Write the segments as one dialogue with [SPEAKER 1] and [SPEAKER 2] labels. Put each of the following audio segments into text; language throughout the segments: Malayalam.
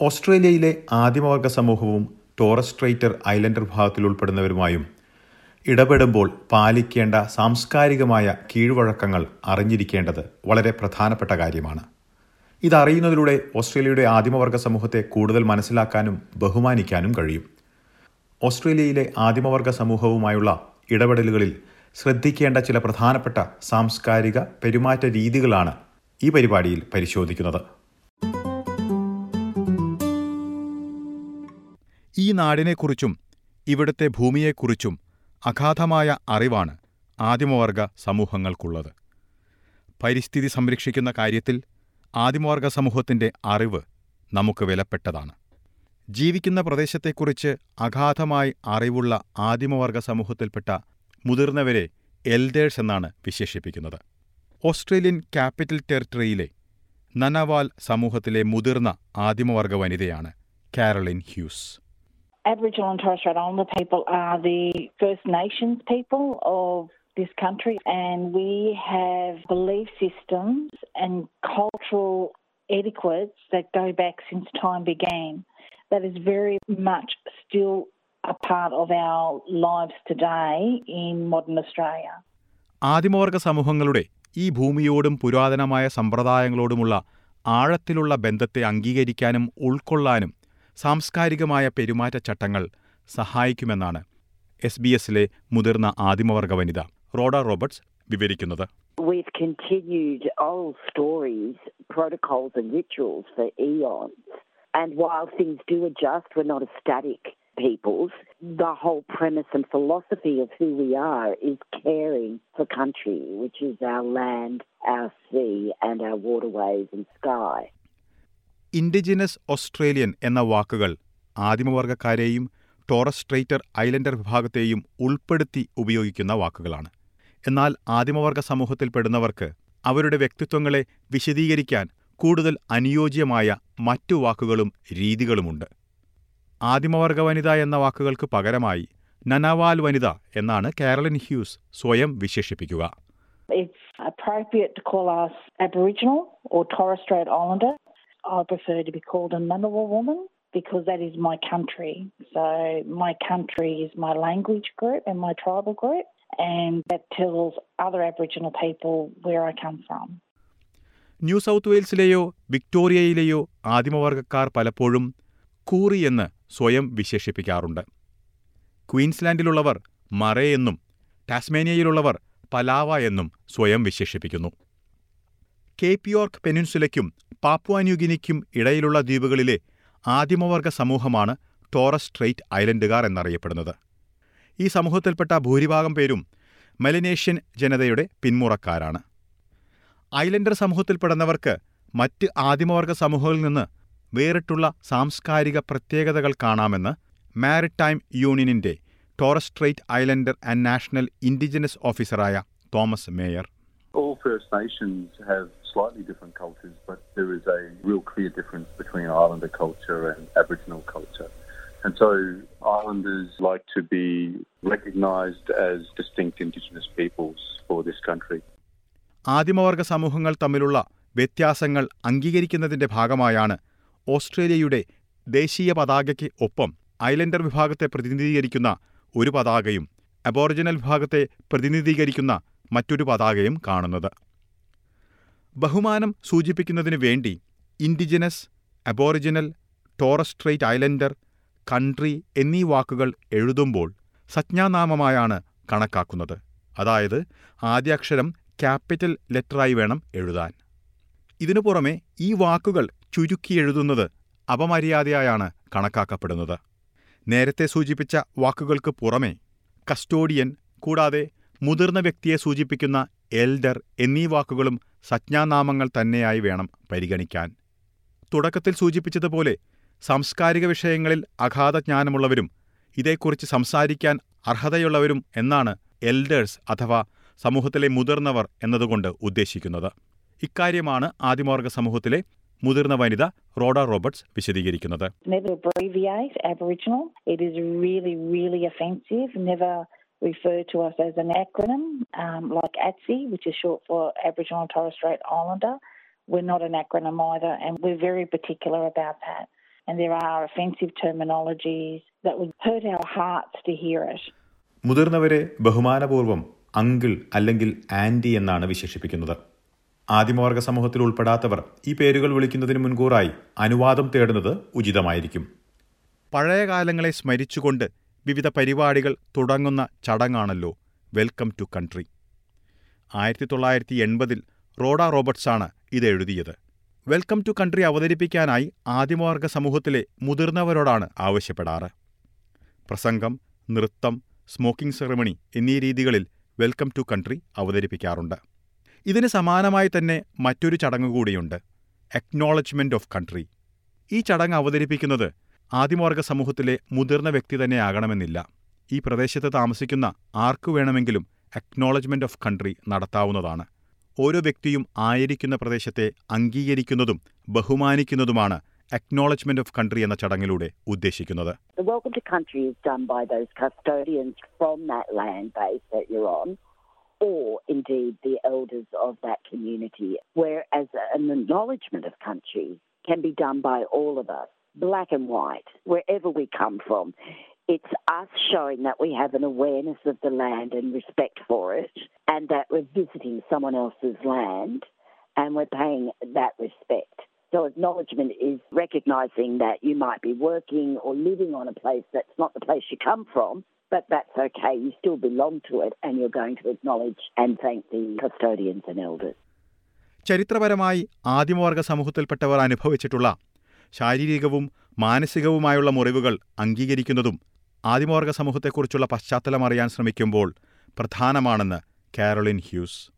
[SPEAKER 1] ഓസ്ട്രേലിയയിലെ ആദിമവർഗ സമൂഹവും ടോറസ് ഐലൻഡർ വിഭാഗത്തിൽ ഉൾപ്പെടുന്നവരുമായും ഇടപെടുമ്പോൾ പാലിക്കേണ്ട സാംസ്കാരികമായ കീഴ്വഴക്കങ്ങൾ അറിഞ്ഞിരിക്കേണ്ടത് വളരെ പ്രധാനപ്പെട്ട കാര്യമാണ്. ഇതറിയുന്നതിലൂടെ ഓസ്ട്രേലിയയുടെ ആദിമവർഗ സമൂഹത്തെ കൂടുതൽ മനസ്സിലാക്കാനും ബഹുമാനിക്കാനും കഴിയും. ഓസ്ട്രേലിയയിലെ ആദിമവർഗ സമൂഹവുമായുള്ള ഇടപെടലുകളിൽ ശ്രദ്ധിക്കേണ്ട ചില പ്രധാനപ്പെട്ട സാംസ്കാരിക പെരുമാറ്റ രീതികളാണ് ഈ പരിപാടിയിൽ പരിശോധിക്കുന്നത്.
[SPEAKER 2] ഈ നാടിനെക്കുറിച്ചും ഇവിടുത്തെ ഭൂമിയെക്കുറിച്ചും അഗാധമായ അറിവാണ് ആദിമവർഗ സമൂഹങ്ങൾക്കുള്ളത്. പരിസ്ഥിതി സംരക്ഷിക്കുന്ന കാര്യത്തിൽ ആദിമവർഗ സമൂഹത്തിന്റെ അറിവ് നമുക്ക് വിലപ്പെട്ടതാണ്. ജീവിക്കുന്ന പ്രദേശത്തെക്കുറിച്ച് അഗാധമായി അറിവുള്ള ആദിമവർഗ സമൂഹത്തിൽപ്പെട്ട മുതിർന്നവരെ എൽഡേഴ്സ് എന്നാണ് വിശേഷിപ്പിക്കുന്നത്. ഓസ്ട്രേലിയൻ ക്യാപിറ്റൽ ടെറിട്ടറിയിലെ നനവാൽ സമൂഹത്തിലെ മുതിർന്ന ആദിമവർഗ വനിതയാണ് Caroline Hughes.
[SPEAKER 3] Aboriginal and Torres Strait Islander people are the First Nations people of this country, and we have belief systems and cultural etiquettes that go back since time began. That is very much still a part of our lives today in modern Australia.
[SPEAKER 2] ആദിമവർഗ സമൂഹങ്ങളുടെ ഈ ഭൂമിയോടും പുരാതനമായ സമ്പ്രദായങ്ങളോടുമുള്ള ആഴത്തിലുള്ള ബന്ധത്തെ അംഗീകരിക്കാനും ഉൾക്കൊള്ളാനും സാംസ്കാരികമായ പെരുമാറ്റച്ചട്ടങ്ങൾ സഹായിക്കുമെന്നാണ് എസ് ബി എസിലെ മുതിർന്ന ആദിമവർഗ വനിത റോഡ റോബർട്സ് വിവരിക്കുന്നത്
[SPEAKER 4] We've continued old stories, protocols, and rituals for eons. And while things do adjust, we're not a static peoples. The whole premise and philosophy of who we are is caring for country, which is our land, our sea, and our waterways and sky.
[SPEAKER 2] Indigenous Australian എന്ന വാക്കുകൾ ആദിമവർഗക്കാരെയും ടോറസ് സ്ട്രൈറ്റർ ഐലൻഡർ വിഭാഗത്തെയും ഉൾപ്പെടുത്തി ഉപയോഗിക്കുന്ന വാക്കുകളാണ്. എന്നാൽ ആദിമവർഗ സമൂഹത്തിൽപ്പെടുന്നവർക്ക് അവരുടെ വ്യക്തിത്വങ്ങളെ വിശദീകരിക്കാൻ കൂടുതൽ അനുയോജ്യമായ മറ്റു വാക്കുകളും രീതികളുമുണ്ട്. ആദിമവർഗ വനിത എന്ന വാക്കുകൾക്ക് പകരമായി നനവാൽ വനിത എന്നാണ് കാരലിൻ ഹ്യൂസ് സ്വയം വിശേഷിപ്പിക്കുക.
[SPEAKER 3] It's appropriate to call us Aboriginal or Torres Strait Islander. I prefer to be called a Ngunnawal woman because that is my country. So my country is my language group and my tribal group, and that tells other Aboriginal people where I come from.
[SPEAKER 2] New South വെയിൽസിലെയോ വിക്ടോറിയയിലെയോ ആദിമവർഗക്കാർ പലപ്പോഴും കൂറി എന്ന് സ്വയം വിശേഷിപ്പിക്കാറുണ്ട് ക്വീൻസ്ലാൻഡിലുള്ളവർ മറേ എന്നും ടാസ്മേനിയയിലുള്ളവർ പലാവ എന്നും സ്വയം വിശേഷിപ്പിക്കുന്നു കേപ്പ് യോർക്ക് പെനിൻസുലയ്ക്കും പാപ്പുവാന്യൂഗിനിക്കും ഇടയിലുള്ള ദ്വീപുകളിലെ ആദിമവർഗ സമൂഹമാണ് ടോറസ് സ്ട്രെയിറ്റ് ഐലൻഡുകാർ എന്നറിയപ്പെടുന്നത്. ഈ സമൂഹത്തിൽപ്പെട്ട ഭൂരിഭാഗം പേരും മെലിനേഷ്യൻ ജനതയുടെ പിന്മുറക്കാരാണ്. ഐലൻഡർ സമൂഹത്തിൽപ്പെടുന്നവർക്ക് മറ്റ് ആദിമവർഗ സമൂഹങ്ങളിൽ നിന്ന് വേറിട്ടുള്ള സാംസ്കാരിക പ്രത്യേകതകൾ കാണാമെന്ന് maritime യൂണിയനിന്റെ Torres Strait Islander and national indigenous ഓഫീസറായ Thomas Mayor.
[SPEAKER 5] All First Nations have slightly different cultures, but there is a real clear difference between Islander culture and Aboriginal culture. And so Islanders like to be recognised as distinct Indigenous peoples for this country.
[SPEAKER 2] ആദിമവർഗ സമൂഹങ്ങൾ തമ്മിലുള്ള വ്യത്യാസങ്ങൾ അംഗീകരിക്കുന്നതിന്റെ ഭാഗമായാണ് ഓസ്ട്രേലിയയുടെ ദേശീയ പതാകയ്ക്ക് ഒപ്പം ഐലൻഡർ വിഭാഗത്തെ പ്രതിനിധീകരിക്കുന്ന ഒരു പതാകയും അബോറിജിനൽ വിഭാഗത്തെ പ്രതിനിധീകരിക്കുന്ന മറ്റൊരു പതാകയും കാണുന്നത് ബഹുമാനം സൂചിപ്പിക്കുന്നതിനു വേണ്ടി indigenous Aboriginal Torres Strait Islander country എന്നീ വാക്കുകൾ എഴുതുമ്പോൾ സംജ്ഞാനാമമായാണ് കണക്കാക്കുന്നത്. അതായത് ആദ്യാക്ഷരം ക്യാപിറ്റൽ ലെറ്ററായി വേണം എഴുതാൻ. ഇതിനു പുറമെ ഈ വാക്കുകൾ ചുരുക്കി എഴുതുന്നത് അപമര്യാദയായാണ് കണക്കാക്കപ്പെടുന്നത്. നേരത്തെ സൂചിപ്പിച്ച വാക്കുകൾക്ക് പുറമെ കസ്റ്റോഡിയൻ കൂടാതെ മുതിർന്ന വ്യക്തിയെ സൂചിപ്പിക്കുന്ന എൽഡർ എന്നീ വാക്കുകളും സംജ്ഞാനാമങ്ങൾ തന്നെയായി വേണം പരിഗണിക്കാൻ. തുടക്കത്തിൽ സൂചിപ്പിച്ചതുപോലെ സാംസ്കാരിക വിഷയങ്ങളിൽ അഗാധ ജ്ഞാനമുള്ളവരും ഇതേക്കുറിച്ച് സംസാരിക്കാൻ അർഹതയുള്ളവരും എന്നാണ് എൽഡേഴ്സ് അഥവാ സമൂഹത്തിലെ മുതിർന്നവർ എന്നതുകൊണ്ട് ഉദ്ദേശിക്കുന്നത്. ഇക്കാര്യമാണ് ആദിമവർഗ സമൂഹത്തിലെ മുതിർന്ന വനിത റോഡ റോബർട്സ് വിശദീകരിക്കുന്നത്.
[SPEAKER 3] Refer to us as an acronym um, like ATSI, which is short for Aboriginal and Torres Strait Islander. We're not an acronym either, and we're very particular about that. and there are offensive terminologies that would hurt our hearts to hear it.
[SPEAKER 1] മുതിർന്നവരെ ബഹുമാനപൂർവം അങ്കിൾ അല്ലെങ്കിൽ ആന്റി എന്നാണ് വിശേഷിപ്പിക്കുന്നത് ആദിമവർഗ സമൂഹത്തിൽ ഉൾപ്പെടാത്തവർ ഈ പേരുകൾ വിളിക്കുന്നതിന് മുൻകൂറായി അനുവാദം തേടുന്നത് ഉചിതമായിരിക്കും
[SPEAKER 2] പഴയ കാലങ്ങളെ സ്മരിച്ചുകൊണ്ട് വിവിധ പരിപാടികൾ തുടങ്ങുന്ന ചടങ്ങാണല്ലോ വെൽക്കം ടു കൺട്രി. ആയിരത്തി തൊള്ളായിരത്തി എൺപതിൽ റോഡ റോബർട്ട്സാണ് ഇത് എഴുതിയത്. വെൽക്കം ടു കൺട്രി അവതരിപ്പിക്കാനായി ആദിമവർഗ സമൂഹത്തിലെ മുതിർന്നവരോടാണ് ആവശ്യപ്പെടാറ്. പ്രസംഗം നൃത്തം സ്മോക്കിംഗ് സെറമണി എന്നീ രീതികളിൽ വെൽക്കം ടു കൺട്രി അവതരിപ്പിക്കാറുണ്ട്. ഇതിന് സമാനമായി തന്നെ മറ്റൊരു ചടങ്ങ് കൂടിയുണ്ട് അക്നോളജ്മെന്റ് ഓഫ് കൺട്രി. ഈ ചടങ്ങ് അവതരിപ്പിക്കുന്നത് ആദിമവർഗ സമൂഹത്തിലെ മുതിർന്ന വ്യക്തി തന്നെ തന്നെയാകണമെന്നില്ല. ഈ പ്രദേശത്ത് താമസിക്കുന്ന ആർക്കു വേണമെങ്കിലും അക്നോളജ്മെന്റ് ഓഫ് കൺട്രി നടത്താവുന്നതാണ്. ഓരോ വ്യക്തിയും ആയിരിക്കുന്ന പ്രദേശത്തെ അംഗീകരിക്കുന്നതും ബഹുമാനിക്കുന്നതുമാണ് അക്നോളജ്മെന്റ് ഓഫ് കൺട്രി എന്ന ചടങ്ങിലൂടെ ഉദ്ദേശിക്കുന്നത്.
[SPEAKER 4] Or indeed the elders of that community, whereas an acknowledgement of country can be done by all of us. black and white, wherever we come from. It's us showing that we have an awareness of the land and respect for it, and that we're visiting someone else's land and we're paying that respect. So acknowledgement is recognising that you might be working or living on a place that's not the place you come from, but that's okay. You still belong to it and you're going to acknowledge and thank the custodians and elders.
[SPEAKER 2] ചരിത്രപരമായി ആദിമവർഗ സമൂഹത്തിൽപ്പെട്ടവർ അനുഭവിച്ചിട്ടുള്ള ശാരീരികവും മാനസികവുമായുള്ള മുറിവുകൾ അംഗീകരിക്കുന്നതും ആദിമവർഗ സമൂഹത്തെക്കുറിച്ചുള്ള പശ്ചാത്തലം അറിയാൻ ശ്രമിക്കുമ്പോൾ പ്രധാനമാണെന്ന് Caroline Hughes.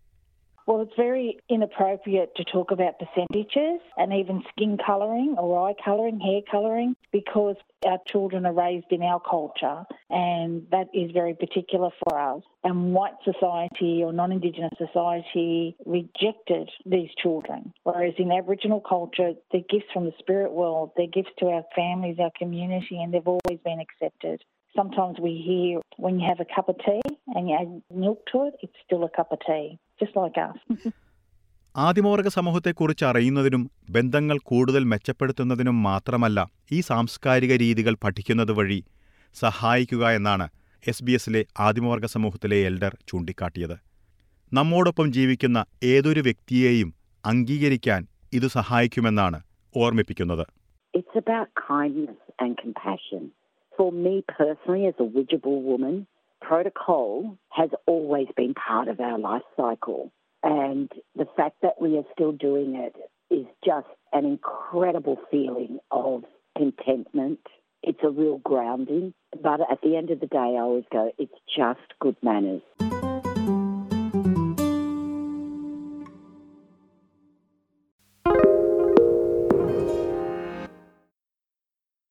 [SPEAKER 3] Well, it's very inappropriate to talk about percentages and even skin colouring or eye colouring, hair colouring, because our children are raised in our culture and that is very particular for us. And white society or non Indigenous society rejected these children, whereas in Aboriginal culture, they're gifts from the spirit world, they're gifts to our families, our community, and they've always been accepted. Sometimes we hear when you have a cup of tea and you add milk to it, it's still a cup of tea, just like us.
[SPEAKER 2] ആദിമവർഗ സമൂഹത്തെക്കുറിച്ച് അറിയുന്നതിനും ബന്ധങ്ങൾ കൂടുതൽ മെച്ചപ്പെടുത്തുന്നതിനും മാത്രമല്ല ഈ സാംസ്കാരിക രീതികൾ പഠിക്കുന്നത് വഴി സഹായിക്കുക എന്നാണ് എസ് ബി എസിലെ ആദിമവർഗ സമൂഹത്തിലെ എൽഡർ ചൂണ്ടിക്കാട്ടിയത് നമ്മോടൊപ്പം ജീവിക്കുന്ന ഏതൊരു വ്യക്തിയെയും അംഗീകരിക്കാൻ ഇത് സഹായിക്കുമെന്നാണ് ഓർമ്മിപ്പിക്കുന്നത്
[SPEAKER 4] It's about kindness and compassion. For me personally, as a Widjabul woman, protocol has always been part of our life cycle. And the fact that we are still doing it is just an incredible feeling of contentment. It's a real grounding. But at the end of the day, I always go, it's just good manners.